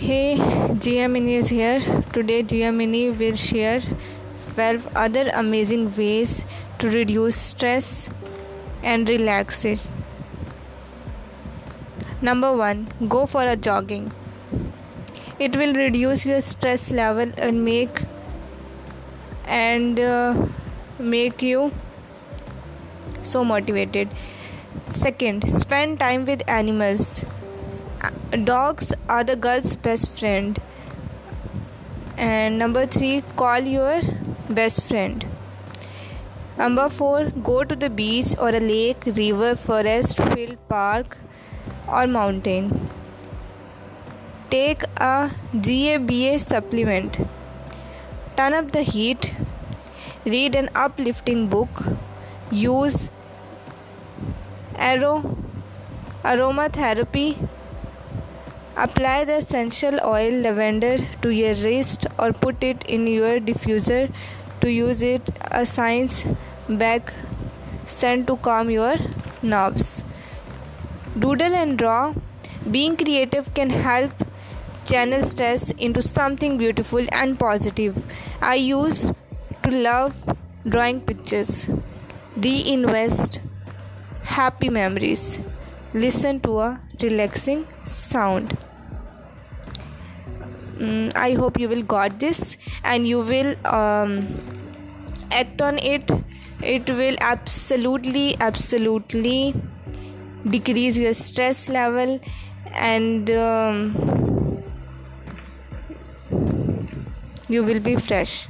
Hey, Jia Mini is here. Today Jia Mini will share 12 other amazing ways to reduce stress and relax it. Number 1. Go for a jogging. It will reduce your stress level and make uh, you so motivated. Second, spend time with animals. Dogs are the girl's best friend. And number 3, call your best friend. Number 4, go to the beach or a lake, river, forest, field, park or mountain. Take a GABA supplement. Turn up the heat. Read an uplifting book. Use aromatherapy Apply the essential oil lavender to your wrist or put it in your diffuser to use it a science back scent to calm your nerves. Doodle and draw. Being creative can help channel stress into something beautiful and positive. I used to love drawing pictures. Reinvest happy memories. Listen to a relaxing sound. Mm, I hope you will got this and you will um, act on it. It will absolutely decrease your stress level, and um, you will be fresh.